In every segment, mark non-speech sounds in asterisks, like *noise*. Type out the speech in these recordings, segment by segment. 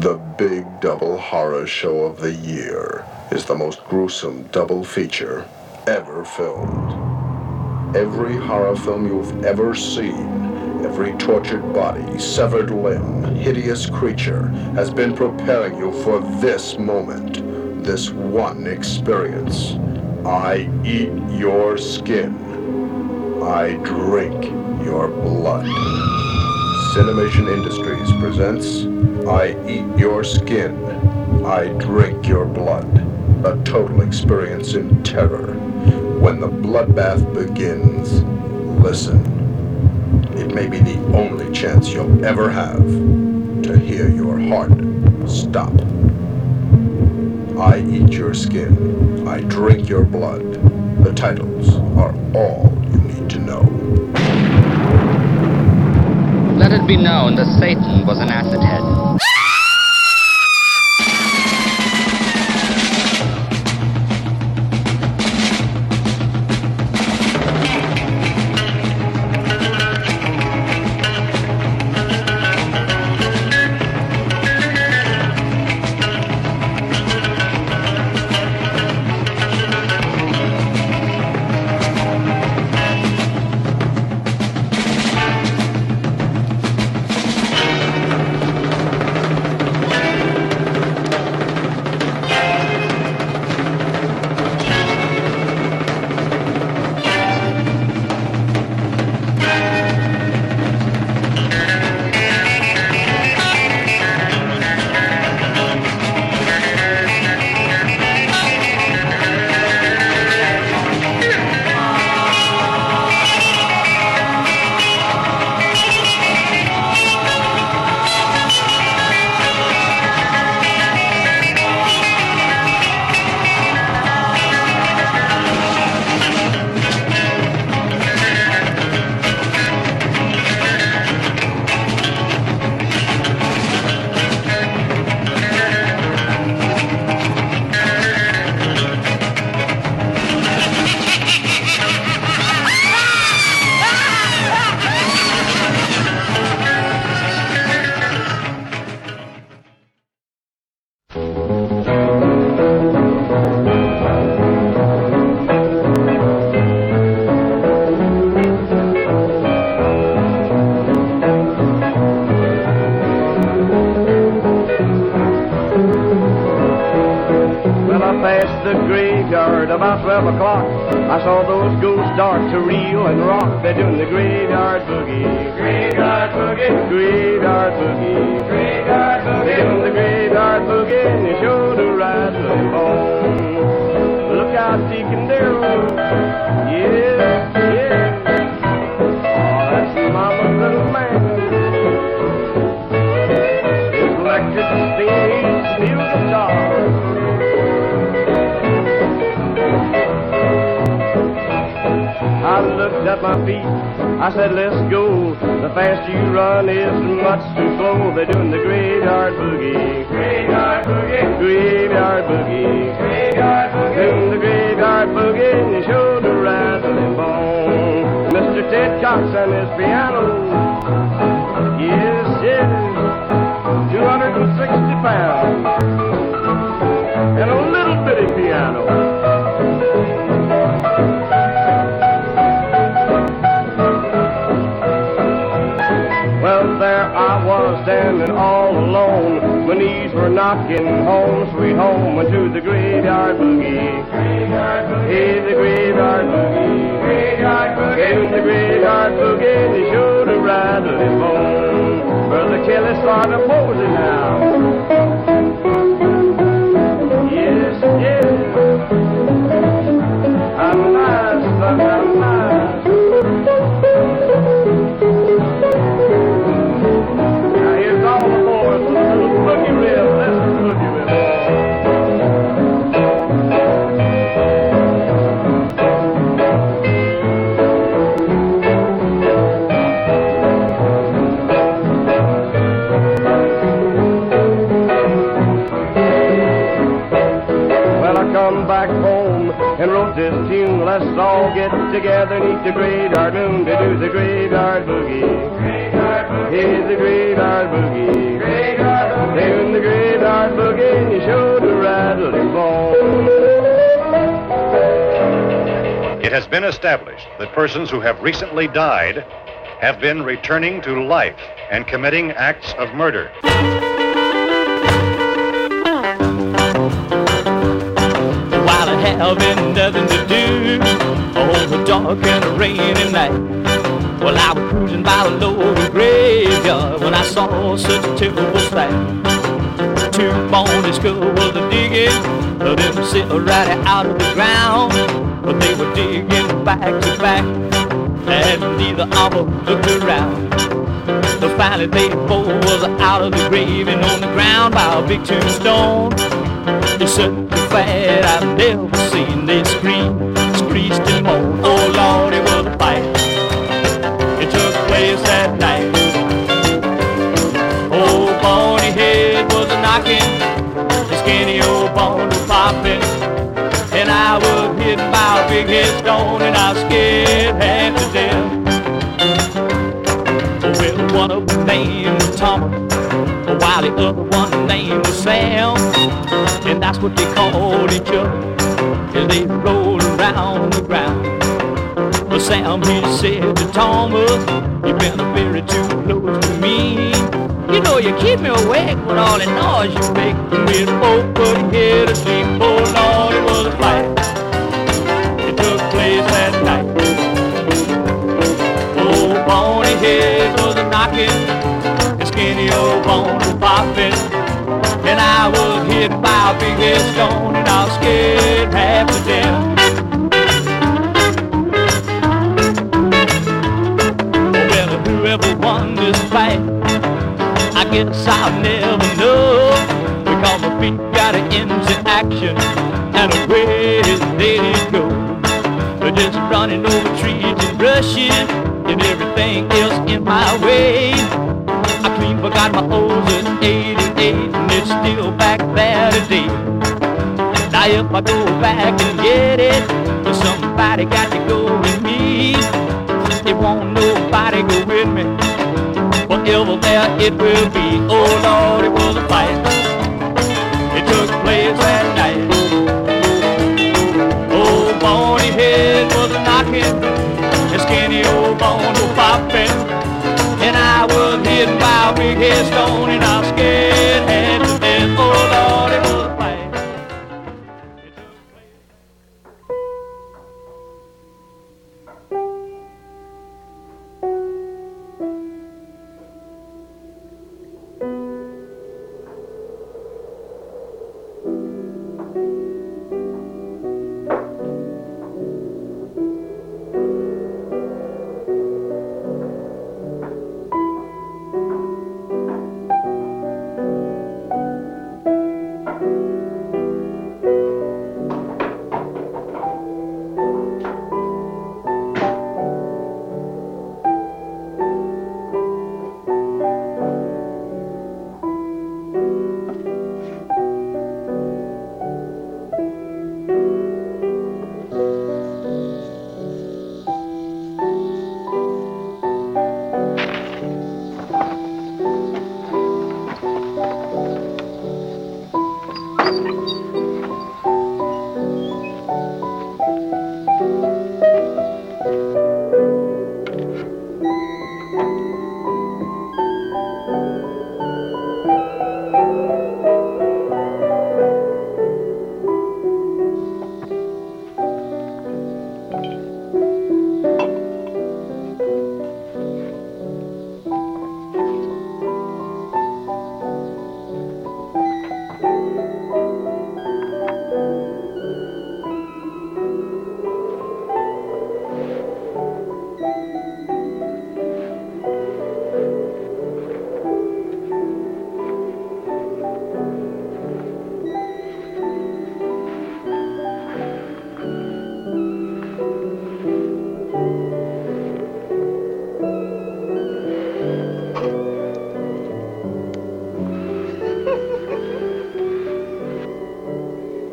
The big double horror show of the year is the most gruesome double feature ever filmed. Every horror film you've ever seen, every tortured body, severed limb, hideous creature has been preparing you for this moment, this one experience. I eat your skin. I drink your blood. Cinemation Industries presents I Eat Your Skin, I Drink Your Blood. A total experience in terror. When the bloodbath begins, listen. It may be the only chance you'll ever have to hear your heart stop. I eat your skin, I drink your blood. The titles are all Let it be known that Satan was an acid head. At my feet. I said, let's go. The faster you run is much too slow. They're doing the graveyard boogie. Graveyard boogie. Graveyard boogie. Graveyard boogie. Doing the graveyard boogie and you show the rattling bone. Mr. Ted Cox and his piano. Yes, yes. 260 pounds. And a little bitty piano. Standing all alone. My knees were knocking home, sweet home, into the graveyard boogie. Graveyard boogie. Hey, the graveyard boogie. In the graveyard boogie, they showed a rattling bone. Brother Kelly started posing now. Let's all get together and eat the graveyard moon to do the graveyard boogie. Boogie. Here's the graveyard boogie. Graveyard boogie. Doing the graveyard boogie and you showed the rattle ball. It has been established that persons who have recently died have been returning to life and committing acts of murder. Having nothing to do, all the dark and the rainy night. Well, I was cruising by the loaded graveyard when I saw such a terrible sight. Two bony skulls were digging, them sit right out of the ground. But they were digging back to back, and neither of them looked around. The finally they four was out of the grave and on the ground by a big tombstone. It's such a fat I've never seen. They scream, screeched and moan. Oh Lord, it was a fight It took place that night. Old Boney head was a knocking, the skinny old bone was popping, and I was hit by a big headstone, and I scared half to death. Well, one of them name was Thomas, while the other one name was Sam, that's what they called each other as they rolled around the ground. But Sam, he said to Thomas, You've been a very too close to me. You know you keep me awake with all the noise you make. With here to sleep. Oh Lord, it was a fight. It took place that night. Old bony head was a knocking. And skinny old bone was popping. I was hit by a big headstone and I was scared half to death. I guess I'll never know because my feet got into action and away they go. They're just running over trees and bushes and everything else in my way. I clean forgot my O's at 88 and it's still back there today. Now if I go back and get it, somebody got to go with me. It won't nobody go with me forever there it will be. Oh Lord, it was a fight. It took place that night. Old bony head was a knocking, and skinny old bone was popping. And I was hit by a big headstone, and I was scared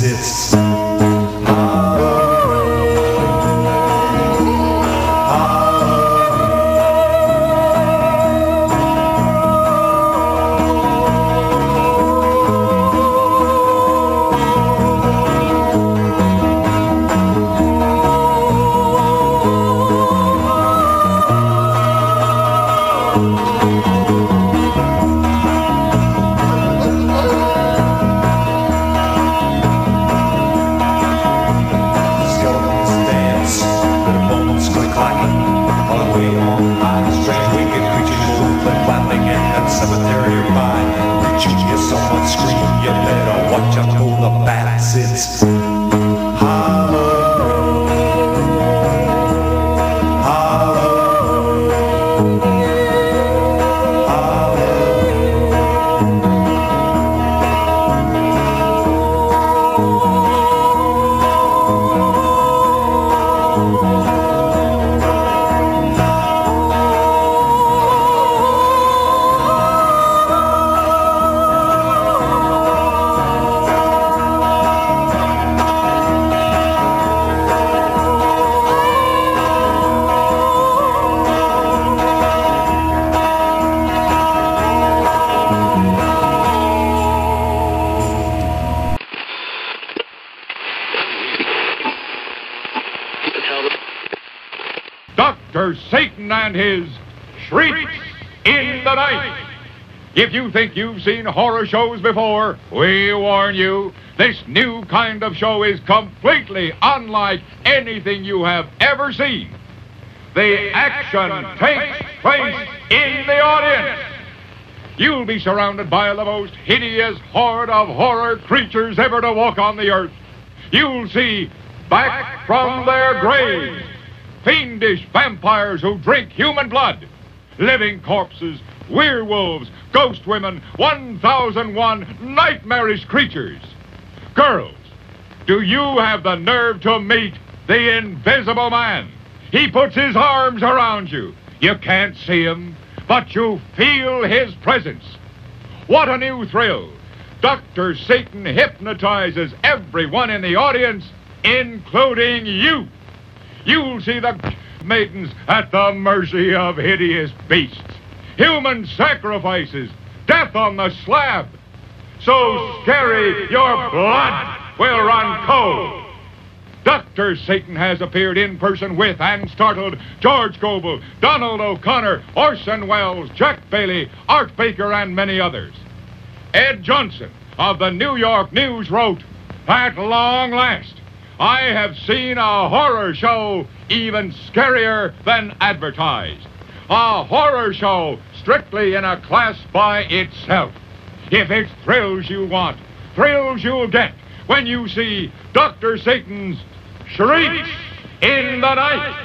exists. Satan and his shrieks in the night. If you think you've seen horror shows before, we warn you, this new kind of show is completely unlike anything you have ever seen. The action takes place in the audience. You'll be surrounded by the most hideous horde of horror creatures ever to walk on the earth. You'll see back from their graves fiendish vampires who drink human blood, living corpses, werewolves, ghost women, 1001 nightmarish creatures. Girls, do you have the nerve to meet the invisible man? He puts his arms around you. You can't see him, but you feel his presence. What a new thrill! Dr. Satan hypnotizes everyone in the audience, including you. You'll see the maidens at the mercy of hideous beasts, human sacrifices, death on the slab. So scary your blood will run cold. Dr. Satan has appeared in person with and startled George Gobel, Donald O'Connor, Orson Welles, Jack Bailey, Art Baker, and many others. Ed Johnson of the New York News wrote, At long last, I have seen a horror show even scarier than advertised. A horror show strictly in a class by itself. If it's thrills you want, thrills you'll get when you see Dr. Satan's Shrieks in the Night.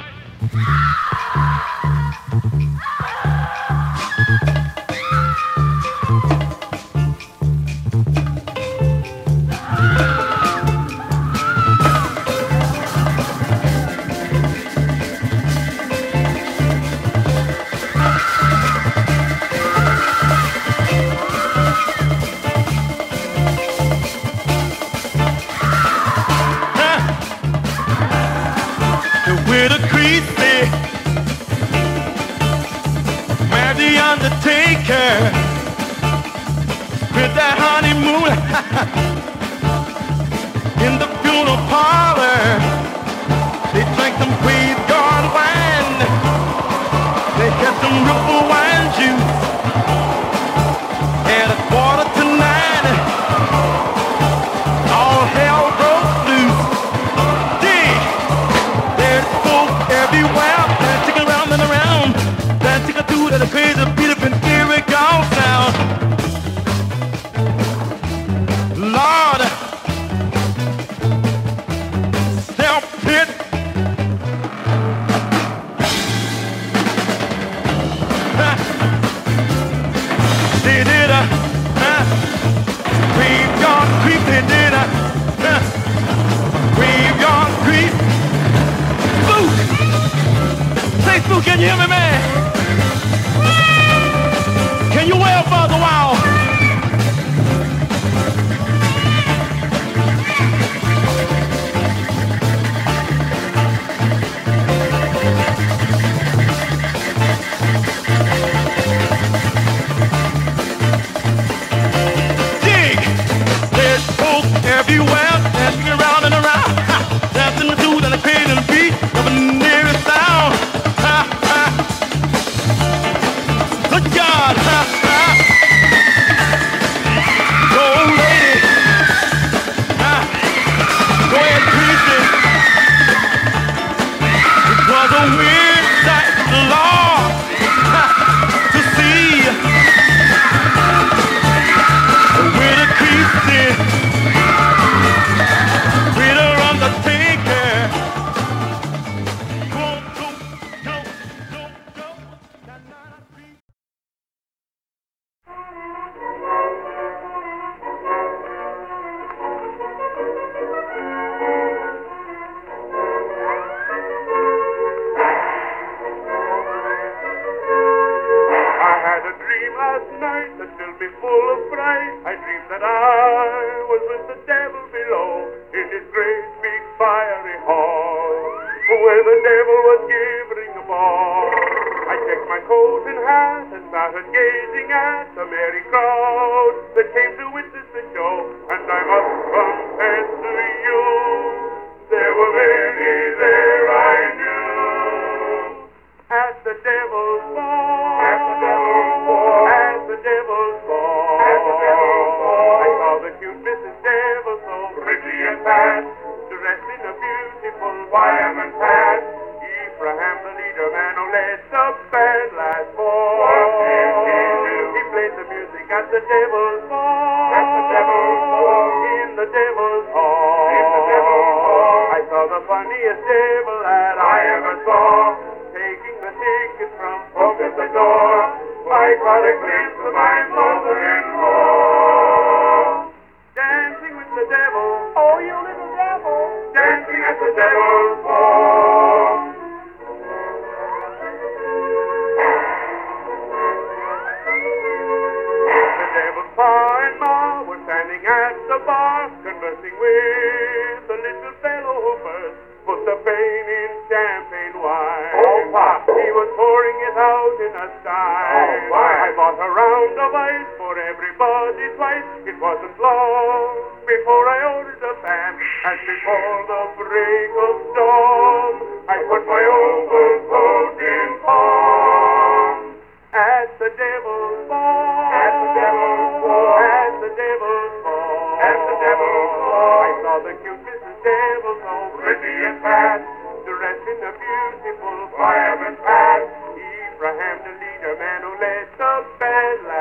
Who led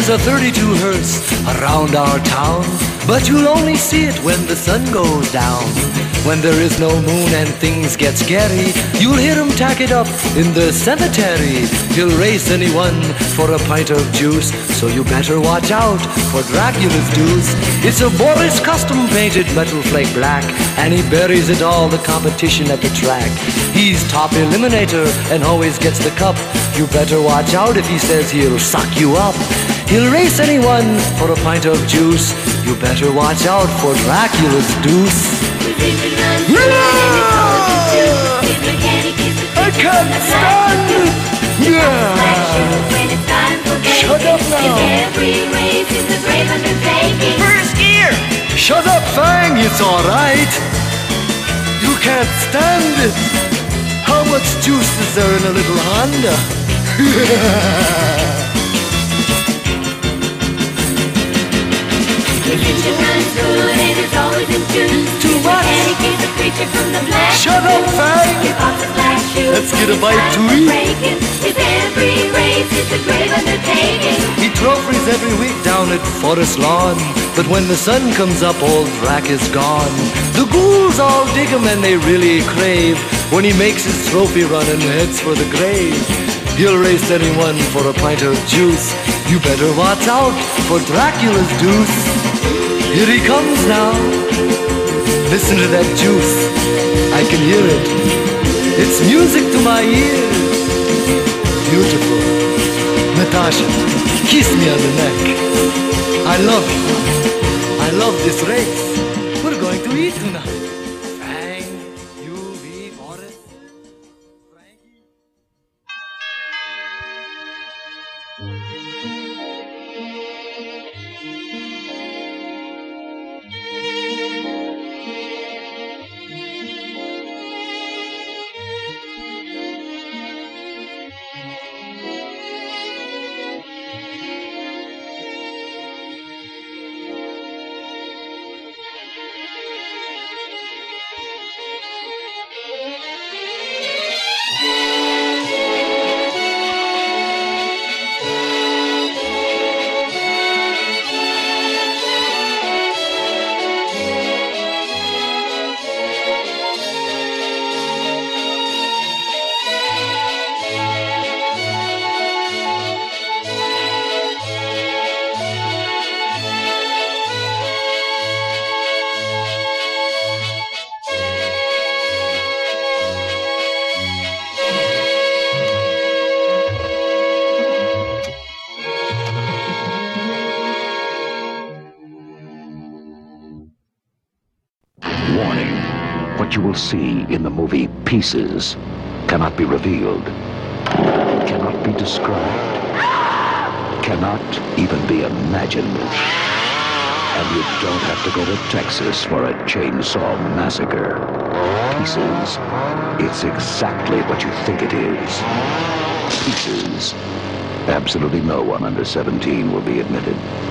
there's a 32 hertz around our town, but you'll only see it when the sun goes down. When there is no moon and things get scary, you'll hear 'em tack it up in the cemetery. He'll race anyone for a pint of juice. So you better watch out for Dracula's deuce. It's a Barris custom painted metal flake black, and he buries it all the competition at the track. He's top eliminator and always gets the cup. You better watch out if he says he'll suck you up. He'll race anyone for a pint of juice. You better watch out for Dracula's deuce. I can't stand it! Yeah. Shut up now! First gear! Shut up, Fang, it's alright! You can't stand it! How much juice is there in a little Honda? *laughs* Too much! Shut up, Fang! Let's get a bite to eat! He trophies every week down at Forest Lawn. But when the sun comes up, old Drac is gone. The ghouls all dig him and they really crave when he makes his trophy run and heads for the grave. He'll race anyone for a pint of juice. You better watch out for Dracula's deuce. Here he comes now. Listen to that juice. I can hear it. It's music to my ears. Beautiful. Natasha, kiss me on the neck. I love you. I love this race. We're going to eat tonight. Fang, you, see in the movie Pieces cannot be revealed, cannot be described, cannot even be imagined. And you don't have to go to Texas for a chainsaw massacre. Pieces. It's exactly what you think it is. Pieces. Absolutely no one under 17 will be admitted.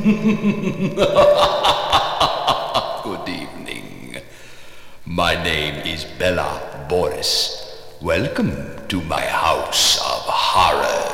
*laughs* Good evening. My name is Bella Boris. Welcome to my house of horrors.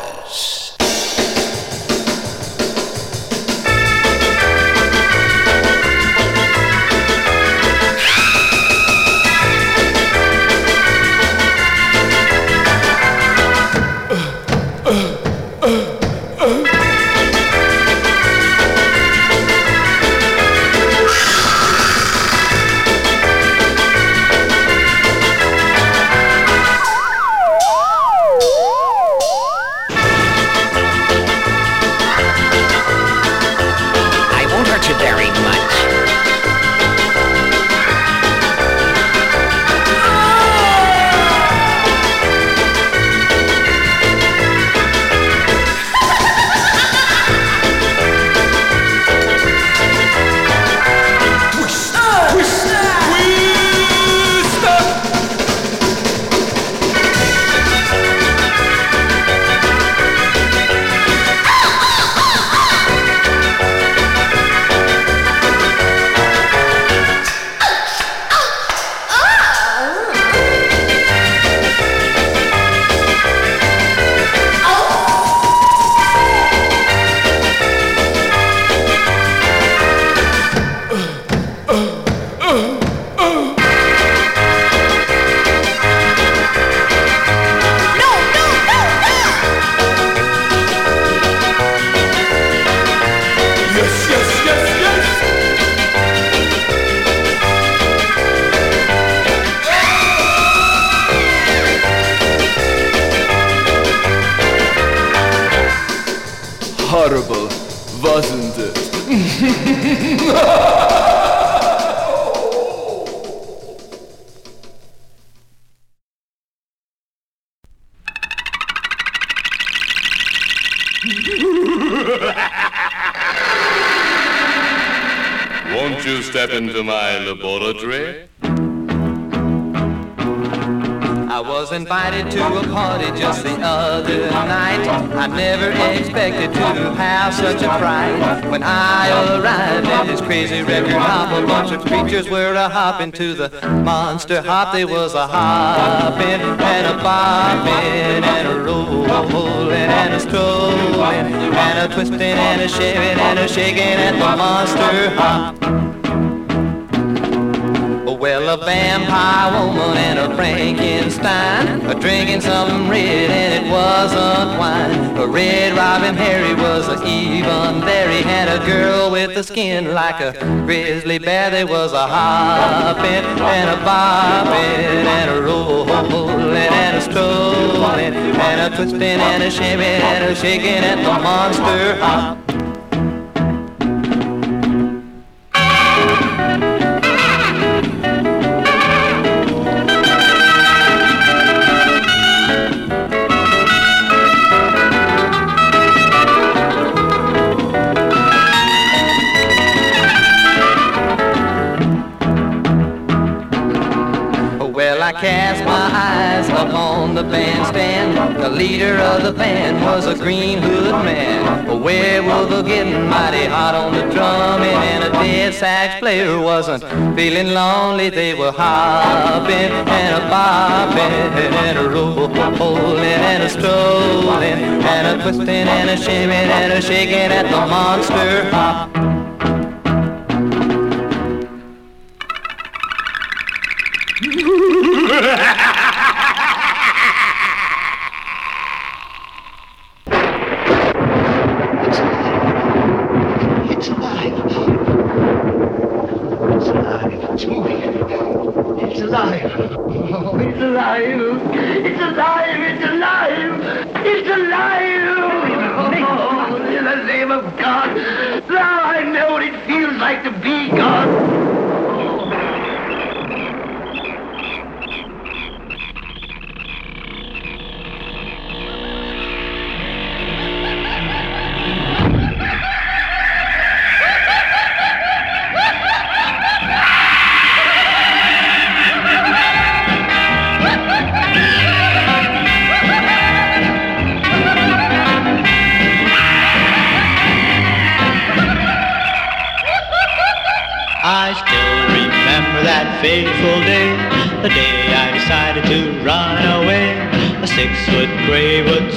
Creatures were a hopping to the monster hop. There was a hopping and a bopping and a rolling and a strolling and a twisting and a shaving and a shaking at the monster hop. Well, a vampire woman and a Frankenstein are drinking something red and it wasn't wine. A red Robin Harry was a even there. He had a girl with a skin like a grizzly bear. There was a hopping and a bopping and a rolling and a strolling and a twisting and a shaming and a shaking at the monster hop. Player wasn't feeling lonely. They were hopping and a bopping and a rolling and a strolling and a twisting and a shimming and a shaking at the monster hop.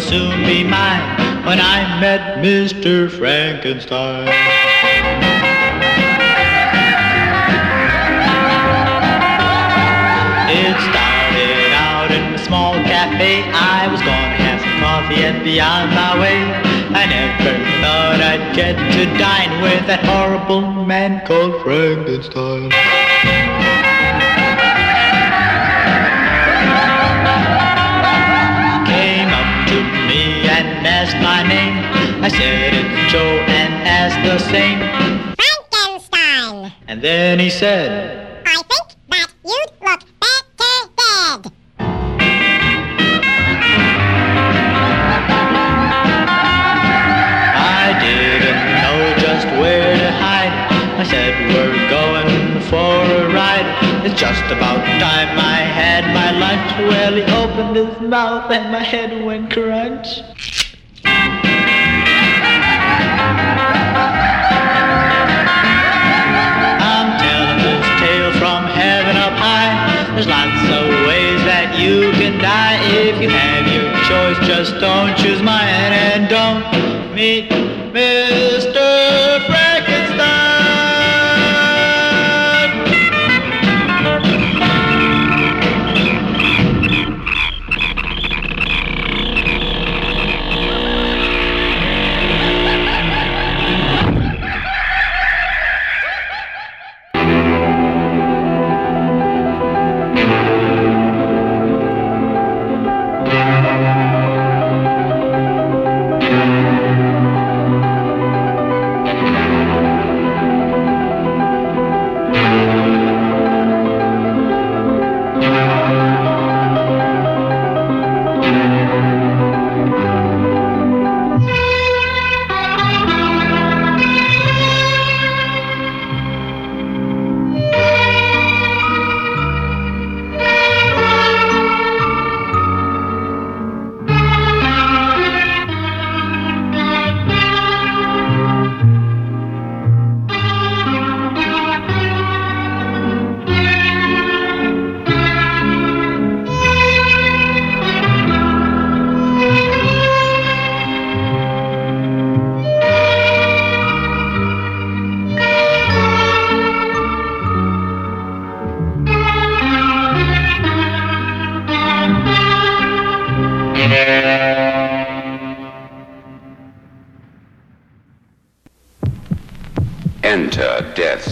Soon be mine when I met Mr. Frankenstein. It started out in a small cafe. I was gonna have some coffee and be on my way. I never thought I'd get to dine with that horrible man called Frankenstein. I said it's Joe and asked the same. Frankenstein. And then he said, I think that you'd look better dead. I didn't know just where to hide. I said, we're going for a ride. It's just about time I had my lunch. Well, he opened his mouth and my head went crunch. Don't choose mine and don't meet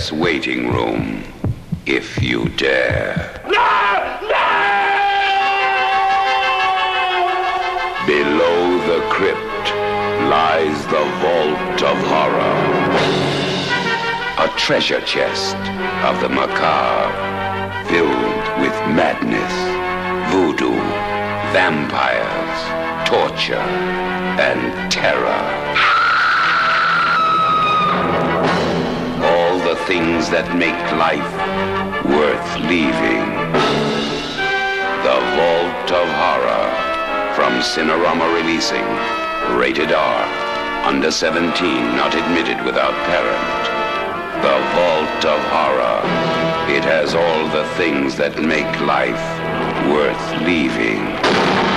death's waiting room, if you dare. No! No! Below the crypt lies the vault of horror. A treasure chest of the macabre, filled with madness, voodoo, vampires, torture, and terror. things that make life worth leaving. The Vault of Horror from Cinerama Releasing. Rated R. Under 17, not admitted without parent. The Vault of Horror. It has all the things that make life worth leaving.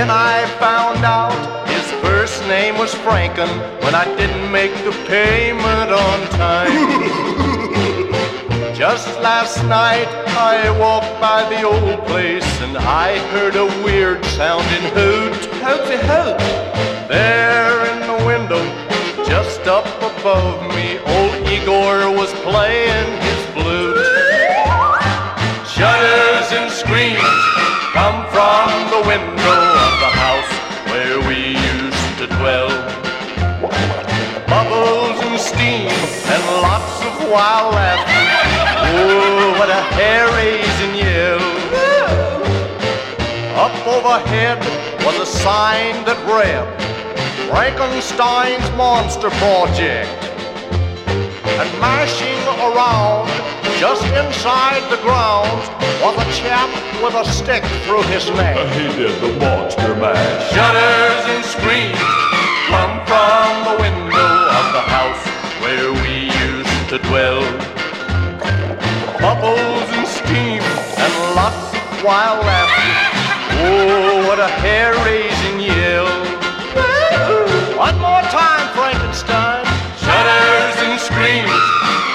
Then I found out his first name was Franken when I didn't make the payment on time. *laughs* Just last night I walked by the old place and I heard a weird sounding hoot. Hooty hoot! There in the window, just up above me, old Igor was playing his flute. *laughs* Shudders and screams come from the window Bubbles and steam and lots of wild laughter. Oh, what a hair-raising yell. Up overhead was a sign that read, Frankenstein's Monster Project. And mashing around just inside the grounds was a chap with a stick through his neck. He did the monster mash. Shudders and screams come from the window of the house where we used to dwell. Bubbles and steam and lots of wild laughter. Oh, what a hair-raising yell. One more time, Frankenstein. Shudders and screams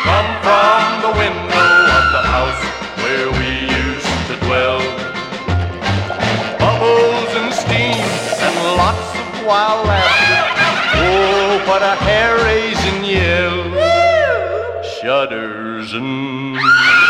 come from the window of the house where we used to dwell. Bubbles and steam and lots of wild laughter. What a hair-raising yell. Shudders and...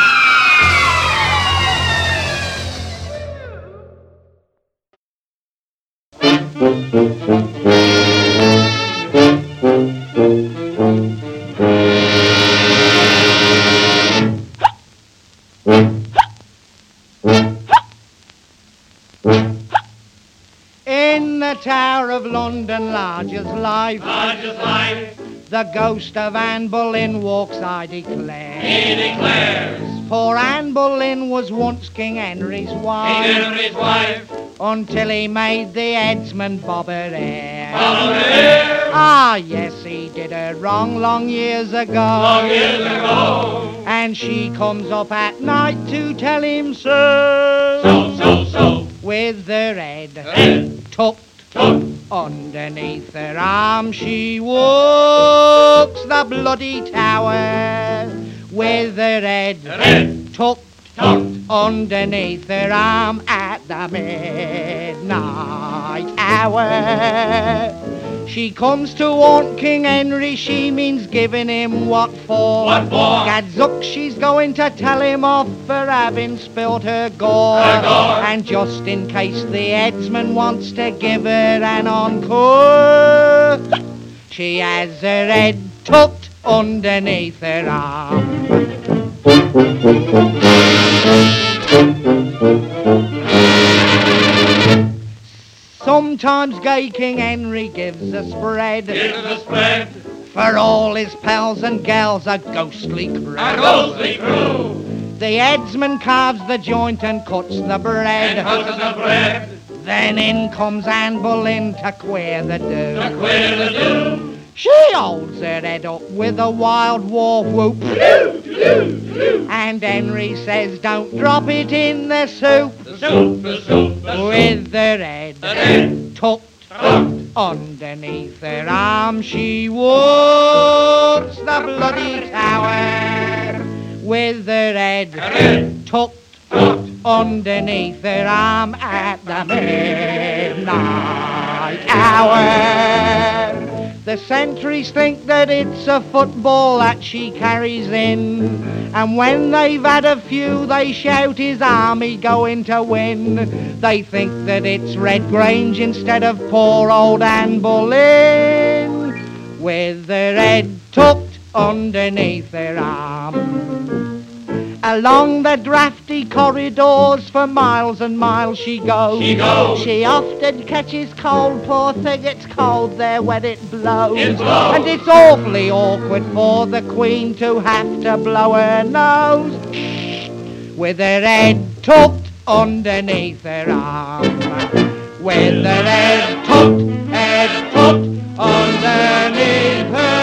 London, large as life. Large as life. The ghost of Anne Boleyn walks, I declare. He declares. For Anne Boleyn was once King Henry's wife. King Henry's wife. Until he made the headsman Bob Adair. Bob Adair. Ah, yes, he did her wrong long years ago. Long years ago. And she comes up at night to tell him so. So, so, so. With her head, Head. tucked, Tucked. Underneath her arm, she walks the bloody tower. With her head, Head. tucked, Tucked. underneath her arm at the midnight hour. She comes to want King Henry, she means giving him what for? What for? Gadzook, she's going to tell him off for having spilt her gore. Her gore. And just in case the headsman wants to give her an encore, she has her head tucked underneath her arm. Sometimes gay King Henry gives a spread Gives a spread. for all his pals and gals, a ghostly crew. A ghostly crew. The headsman carves the joint and cuts the bread. And cuts the bread. Then in comes Anne Boleyn to queer the do. To queer the do. She holds her head up with a wild war whoop. And Henry says, don't drop it in the soup. The soup, the soup, the soup. With her head The head. tucked underneath her arm, she walks the bloody tower. With her head Tucked. underneath her arm at the midnight hour. The sentries think that it's a football that she carries in. And when they've had a few, they shout his army going to win. They think that it's Red Grange instead of poor old Anne Boleyn. With her head tucked underneath her arm. Along the drafty corridors for miles and miles she goes. She goes. She often catches cold, poor thing, it's cold there when it blows. It blows. And it's awfully awkward for the Queen to have to blow her nose. With her head tucked underneath her arm. With her head tucked, head tucked underneath her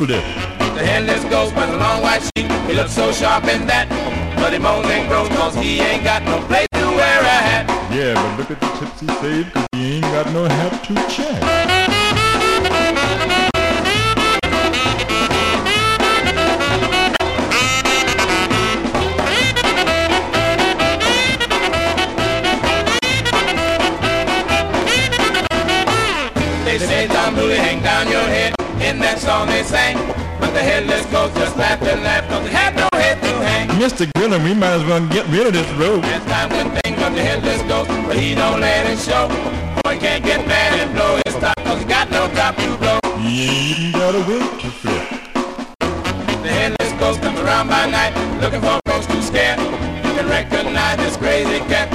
Fleur. the headless just laughed and laughed no head to hang. Mr. Gillum, we might as well get rid of this rope. Time the headless goat, but he don't let it show. Boy can't get mad and blow his top, cause he got no drop to blow. You got a whip to flip. The headless comes around by night, looking for folks. You can recognize this crazy cat.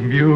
music.